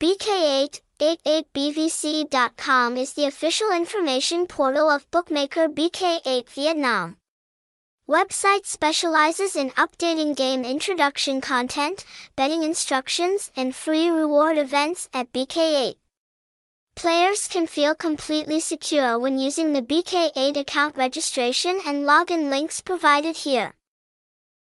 BK888BVC.com is the official information portal of bookmaker BK8 Vietnam. Website specializes in updating game introduction content, betting instructions, and free reward events at BK8. Players can feel completely secure when using the BK8 account registration and login links provided here.